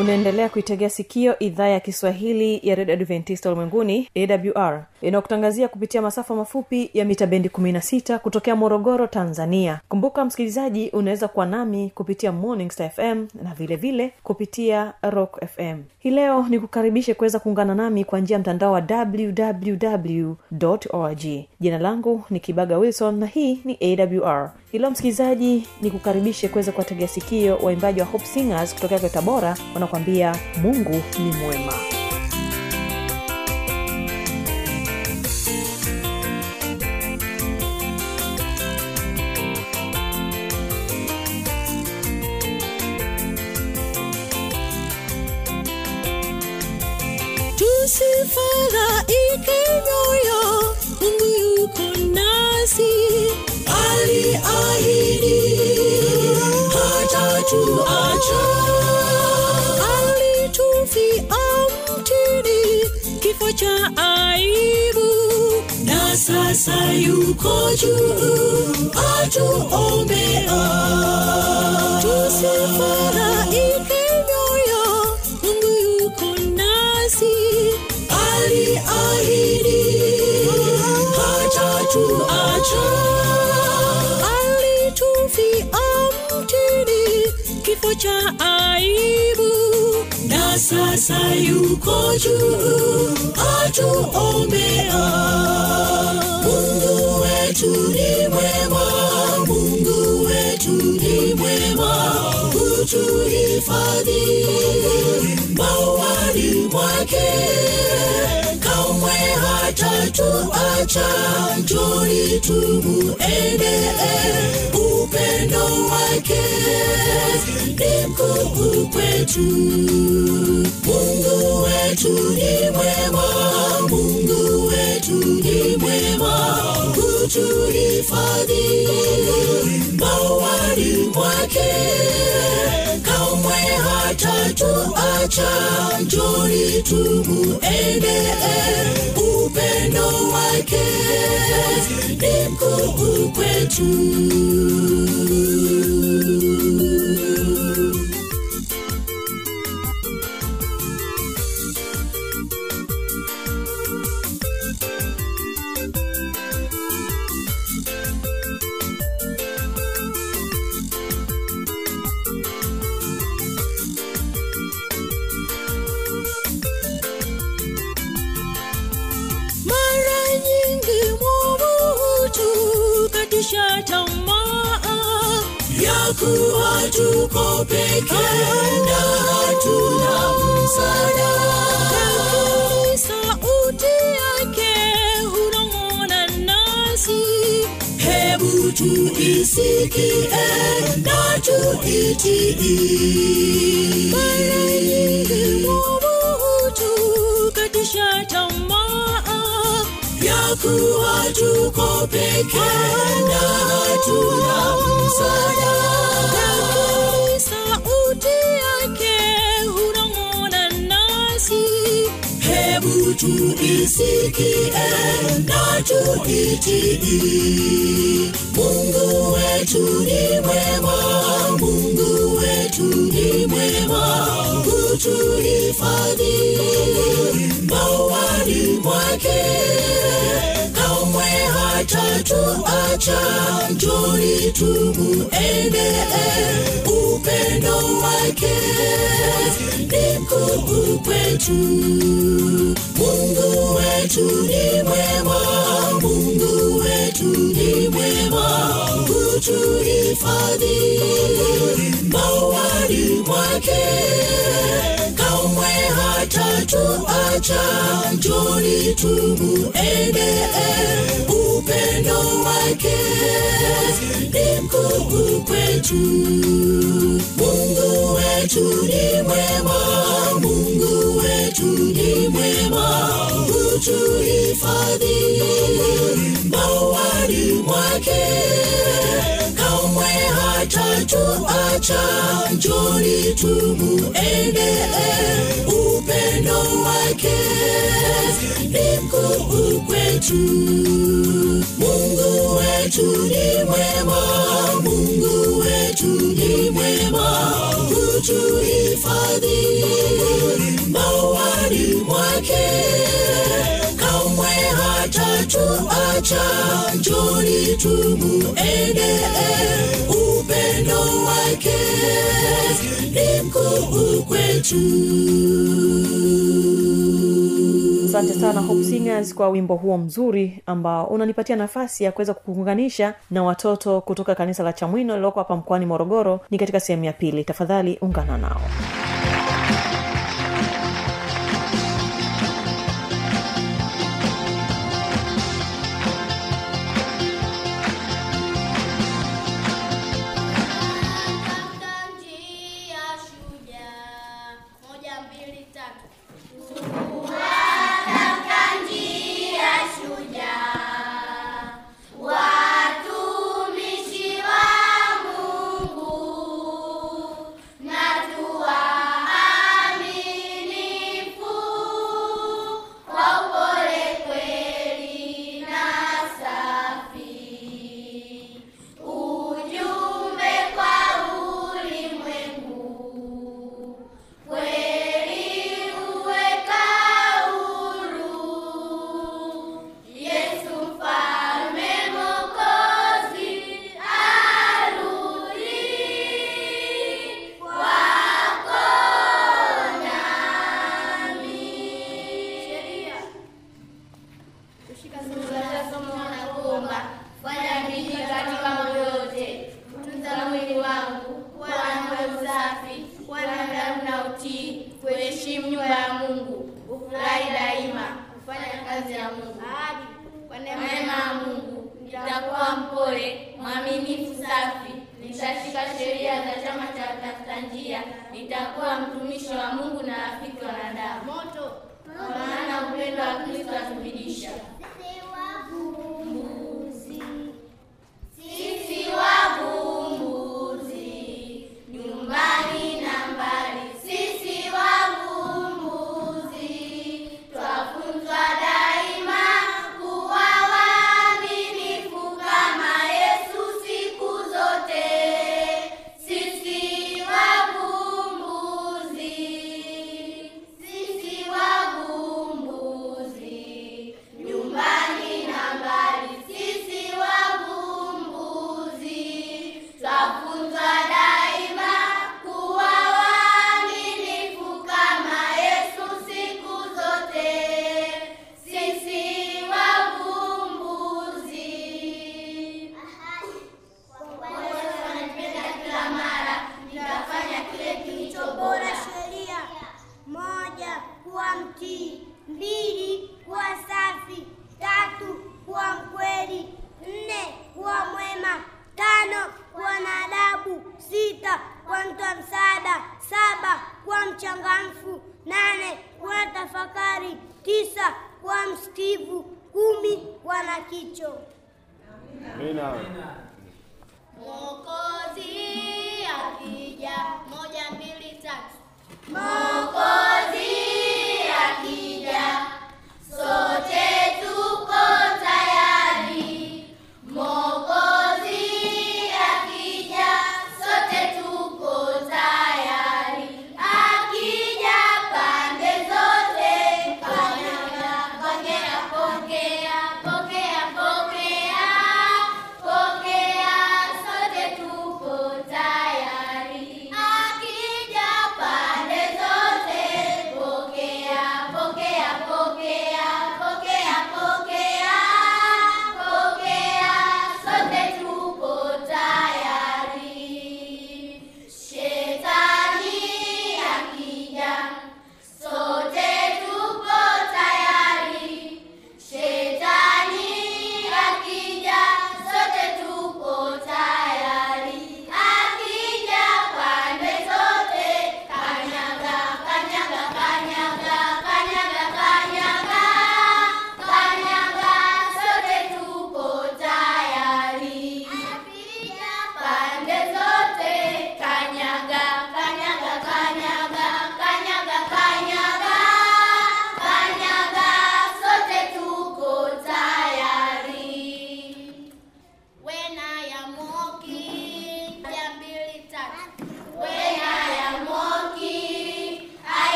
unaendelea kuitegea sikio idhaa ya kiswahili ya redio adventista ulimwenguni awr inayokutangazia kupitia masafa mafupi ya mita bendi 16 kutokea morogoro tanzania. Kumbuka msikilizaji unaweza kuwa nami kupitia morning star fm na vile vile kupitia rock fm hii leo ni kukaribishe kuweza kuungana nami kwa njia ya mtandao wa www org. Jina langu ni kibaga wilson na hii ni awr hilo msikilizaji ni kukaribishe kuweza kuwategea sikio waimbaji wa hope singers kutokea kwa tabora wanakuambia mungu ni mwema. Tusifadhaike moyo mungu nasi aliahidi hatatuacha alitufia mtini kifo cha aibu na sasa yuko juu. Atuombea. Tusifadhaike moyo mungu yuko nasi. Aliahidi hatatuacha cha aibu. Na sasa yuko juu atuombea mungu wetu ni mwema mungu wetu ni mwema. Kutuhifadhi mawani mwake kamwe hatatuacha njoni tumuende upendo wake ni kwetu. Mungu wetu ni mwema. Mungu wetu ni mwema kutuhifadhi mauani mwake kamwe hatatuacha. Njoni tumuende upendo wake ni mkuu kwetu tuko peke na hatuna msaada. Lakini sauti yake hunong'ona nasi. Hebu tuisikie na tuitii mara nyingi mwovu katisha tamaa. Ya kuwa tuko peke na hatuna msaada tuisikie na tuitii mungu wetu ni mwema mungu wetu ni mwema kutuhifadhi mawani mwake hatatuacha njoni tumuende upendo wake ni mkuu kwetu. Mungu wetu ni mwema, Mungu wetu ni mwema, kutuhifadhi mawani mwake, kamwe hatatuacha. Njoni tumuendee, upendo wake ni mkuu kwetu. Mungu wetu ni mwema, Mungu wetu ni mwema, hutuhifadhi mawani mwake, hatatuacha. Njoni tumuende, upendo wake ni mkuu. Mungu wetu ni mwema, Mungu wetu ni mwema, hutuhifadhi mawani mwake, kamwe hatatuacha. Njoni tumuende, wake ni mkuu kwetu. asante sana Hope Singers kwa wimbo huo mzuri ambao unanipatia nafasi ya kuweza kukuunganisha na watoto kutoka kanisa la chamwino lililoko hapa mkoani morogoro. Ni katika sehemu ya pili. Tafadhali ungana nao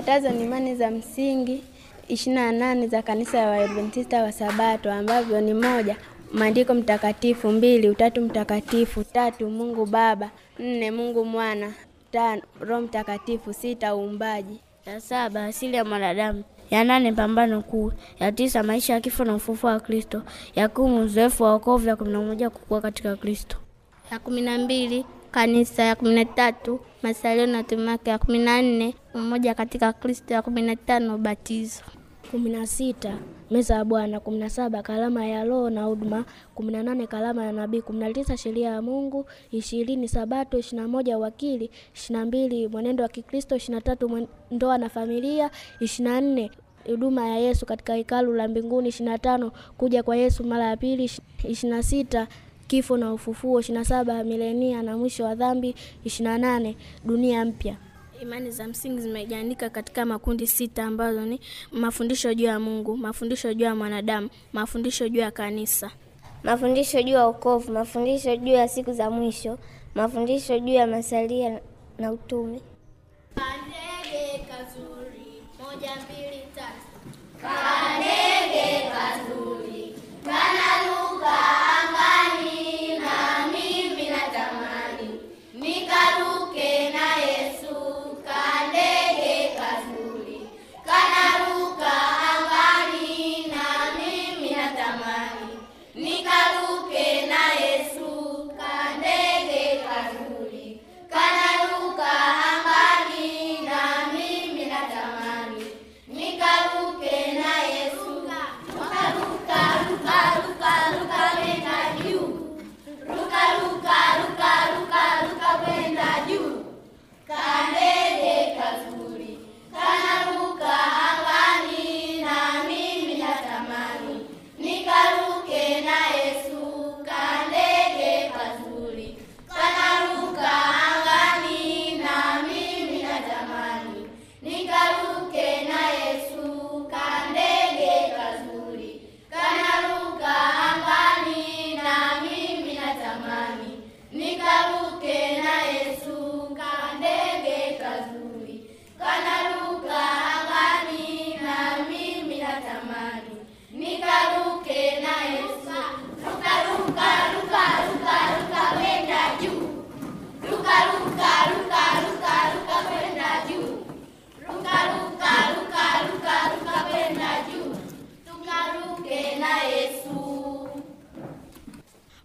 Zifuatazo ni imani za msingi ishirini na nane za kanisa ya Waadventista wa Sabato ambavyo ni moja, maandiko mtakatifu; mbili, utatu mtakatifu; tatu, Mungu Baba; nne, Mungu Mwana; tano, Roho Mtakatifu; sita, uumbaji. Ya saba asili ya mwanadamu. Ya nane pambano kuu. Ya tisa maisha ya kifo na ufufuo wa Kristo. Ya kumi uzoefu wa wokovu. Ya kumi na moja kukua katika Kristo. Ya kumi na mbili kanisa. Ya kumi na tatu masalio na tumake. Ya kumi na nne umoja katika Kristo. Ya kumi na tano ubatizo. kumi na sita meza ya Bwana. kumi na saba kalama ya Roho na huduma. kumi na nane karama ya nabii. kumi na tisa sheria ya Mungu. ishirini Sabato. ishirini na moja wakili. ishirini na mbili mwenendo wa Kikristo. ishirini na tatu ndoa na familia. ishirini na nne huduma ya Yesu katika hekalu la mbinguni. ishirini na tano kuja kwa Yesu mara ya pili. ishirini na sita kifo na ufufuo. ishirini na saba milenia na mwisho wa dhambi. ishirini na nane dunia mpya. Imani za msingi zimegawanyika katika makundi sita ambazo ni mafundisho juu ya Mungu, mafundisho juu ya mwanadamu, mafundisho juu ya kanisa, mafundisho juu ya wokovu, mafundisho juu ya siku za mwisho, mafundisho juu ya masalia na utume. Kandege kazuri, moja mbili tatu. Kandege kazuri kana angani, datu kena esukale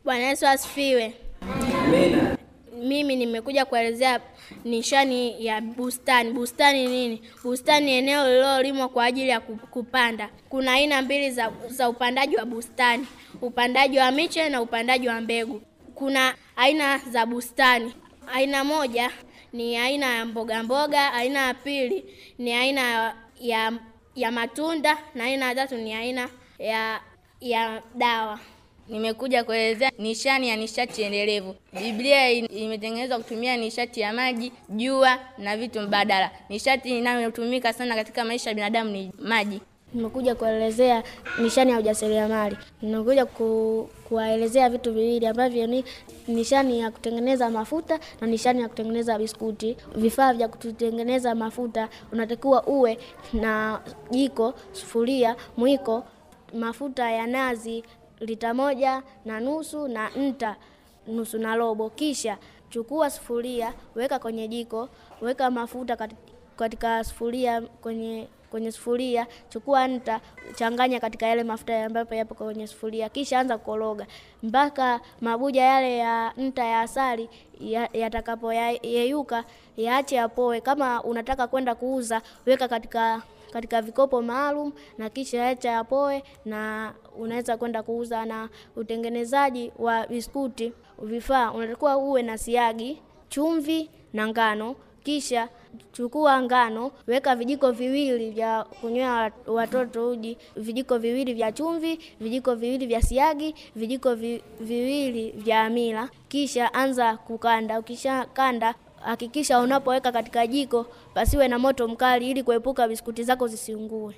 Bwana Yesu asifiwe. Mimi nimekuja kuelezea nishani ya bustani. Bustani nini? Bustani ni eneo lililolimwa kwa ajili ya kupanda. Kuna aina mbili za, za upandaji wa bustani, upandaji wa miche na upandaji wa mbegu. Kuna aina za bustani. Aina moja ni aina ya mboga mboga, aina ya pili ni aina ya, ya matunda na aina ya tatu ni aina ya, ya dawa. Nimekuja kuelezea nishani ya nishati endelevu. Biblia imetengenezwa kutumia nishati ya maji, jua na vitu mbadala. Nishati inayotumika sana katika maisha ya binadamu ni maji. Nimekuja kuelezea nishani ya ujasiriamali. Nimekuja ku, kuwaelezea vitu viwili ambavyo ni nishani ya kutengeneza mafuta na nishani ya kutengeneza biskuti. Vifaa vya kutengeneza mafuta unatakiwa uwe na jiko, sufuria, mwiko, mafuta ya nazi lita moja na nusu na nta nusu na robo. Kisha chukua sufuria, weka kwenye jiko, weka mafuta katika sufuria kwenye kwenye sufuria, chukua nta, changanya katika yale mafuta ambayo yapo kwenye sufuria, kisha anza kukoroga mpaka mabuja yale ya nta ya asali ya- yatakapoyeyuka yaache yapoe. Kama unataka kwenda kuuza, weka katika katika vikopo maalum na kisha acha yapoe, na unaweza kwenda kuuza. Na utengenezaji wa biskuti, vifaa unatakiwa uwe na siagi, chumvi na ngano. Kisha chukua ngano, weka vijiko viwili vya kunywea watoto uji, vijiko viwili vya chumvi, vijiko viwili vya siagi, vijiko vi, viwili vya amila. Kisha anza kukanda. Ukisha kanda hakikisha unapoweka katika jiko pasiwe na moto mkali, ili kuepuka biskuti zako zisiungue.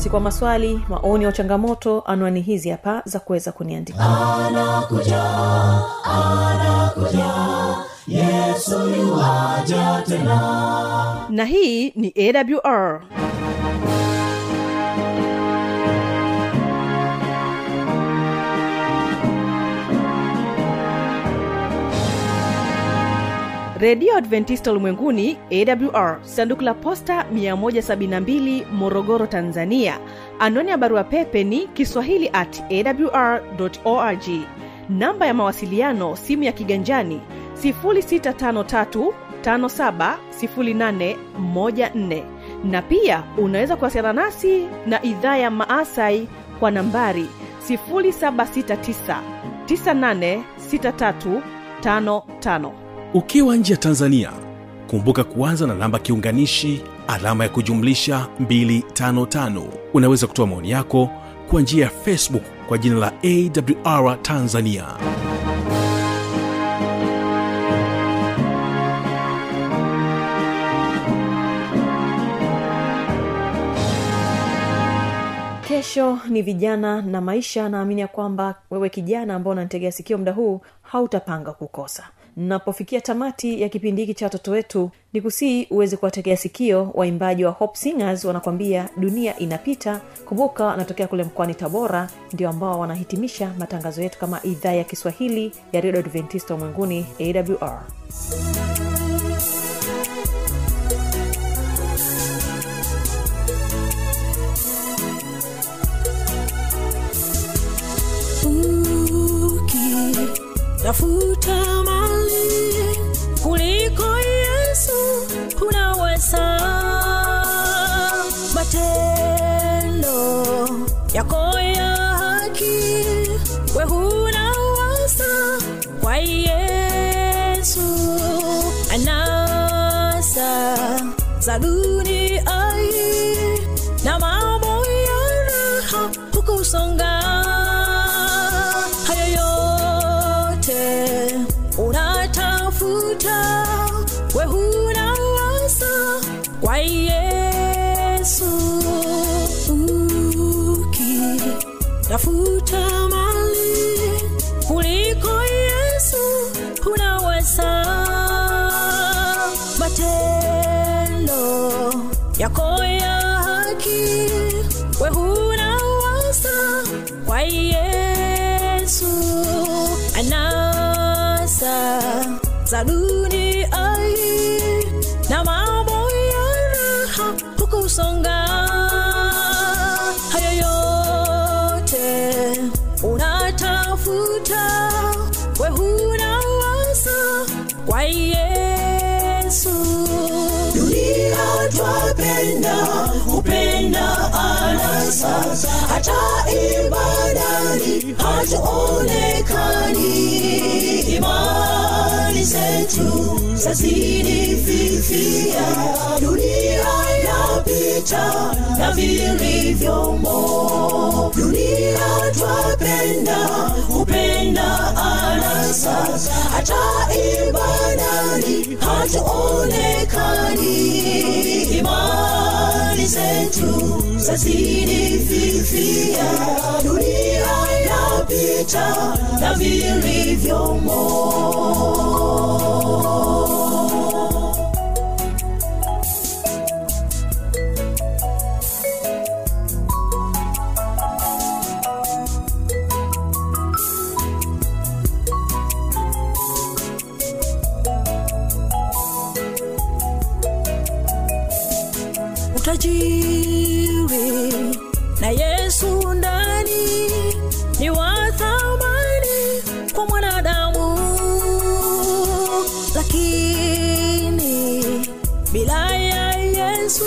Basi kwa maswali maoni au changamoto anwani hizi hapa za kuweza kuniandikia yuwaja tena. Na hii ni awr redio adventista ulimwenguni awr sanduku la posta 172 morogoro tanzania. Anwani ya barua pepe ni kiswahili at awr org. Namba ya mawasiliano simu ya kiganjani 653 570814 na pia unaweza kuwasiliana nasi na idhaa ya maasai kwa nambari 769 986355 ukiwa nje ya tanzania kumbuka kuanza na namba kiunganishi alama ya kujumlisha 255 unaweza kutoa maoni yako kwa njia ya facebook kwa jina la awr tanzania. Kesho ni vijana na maisha. Naamini ya kwamba wewe kijana ambao unanitegea sikio muda huu hautapanga kukosa napofikia tamati ya kipindi hiki cha watoto wetu ni kusii uweze kuwategea sikio waimbaji wa hope singers wanakwambia dunia inapita. Kumbuka wanatokea kule mkoani tabora ndio ambao wanahitimisha matangazo yetu kama idhaa ya kiswahili ya redio adventista ulimwenguni awr tafuta mali yako ya haki we hunawasa kwa yesu. Anasa za twapenda upenda anasa hata ibadani hatuonekani. Imani zetu zazidi fifia dunia inapita na vilivyomo. Dunia twapenda anasa hata ibadani hatuonekani. Imani zetu zazidi fifia dunia inapita na yesu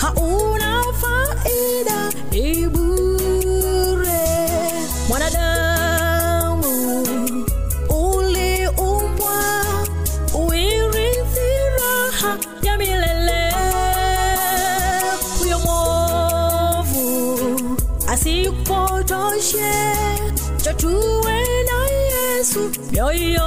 hauna faida ibure bure. Mwanadamu uliumbwa uirithi raha ya milele. Huyo mwovu asipotoshe chotuwe na yesu mioyoni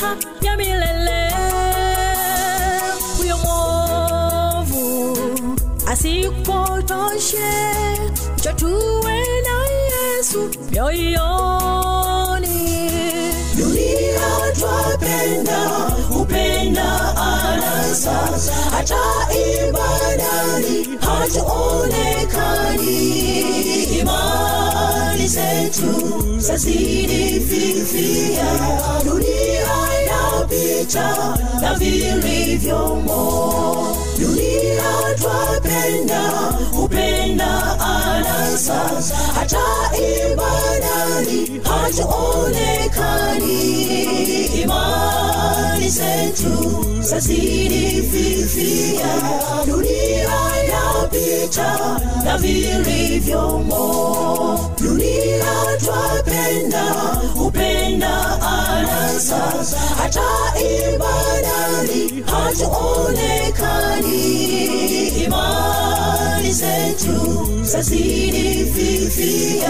raha ya milele. Huyo mwovu asipotoshe. Chatuwe na yesu mioyoni. Dunia twapenda upenda anasa hata ibadani hatuonekani. Imani zetu zazidi fifia. Dunia inapita na vilivyomo. Dunia twapenda upenda anasa hata ibadani hatuonekani. Imani zetu zazidi fifia dunia inapita na vilivyomo. Dunia twapenda hata ibadani hatuonekani. Imani zetu zazidi fifia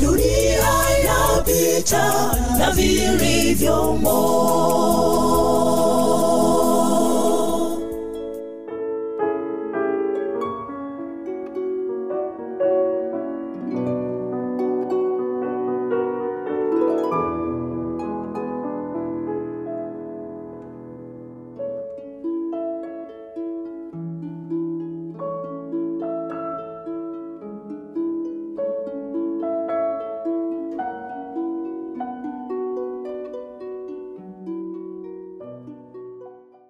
dunia inapita na vilivyomo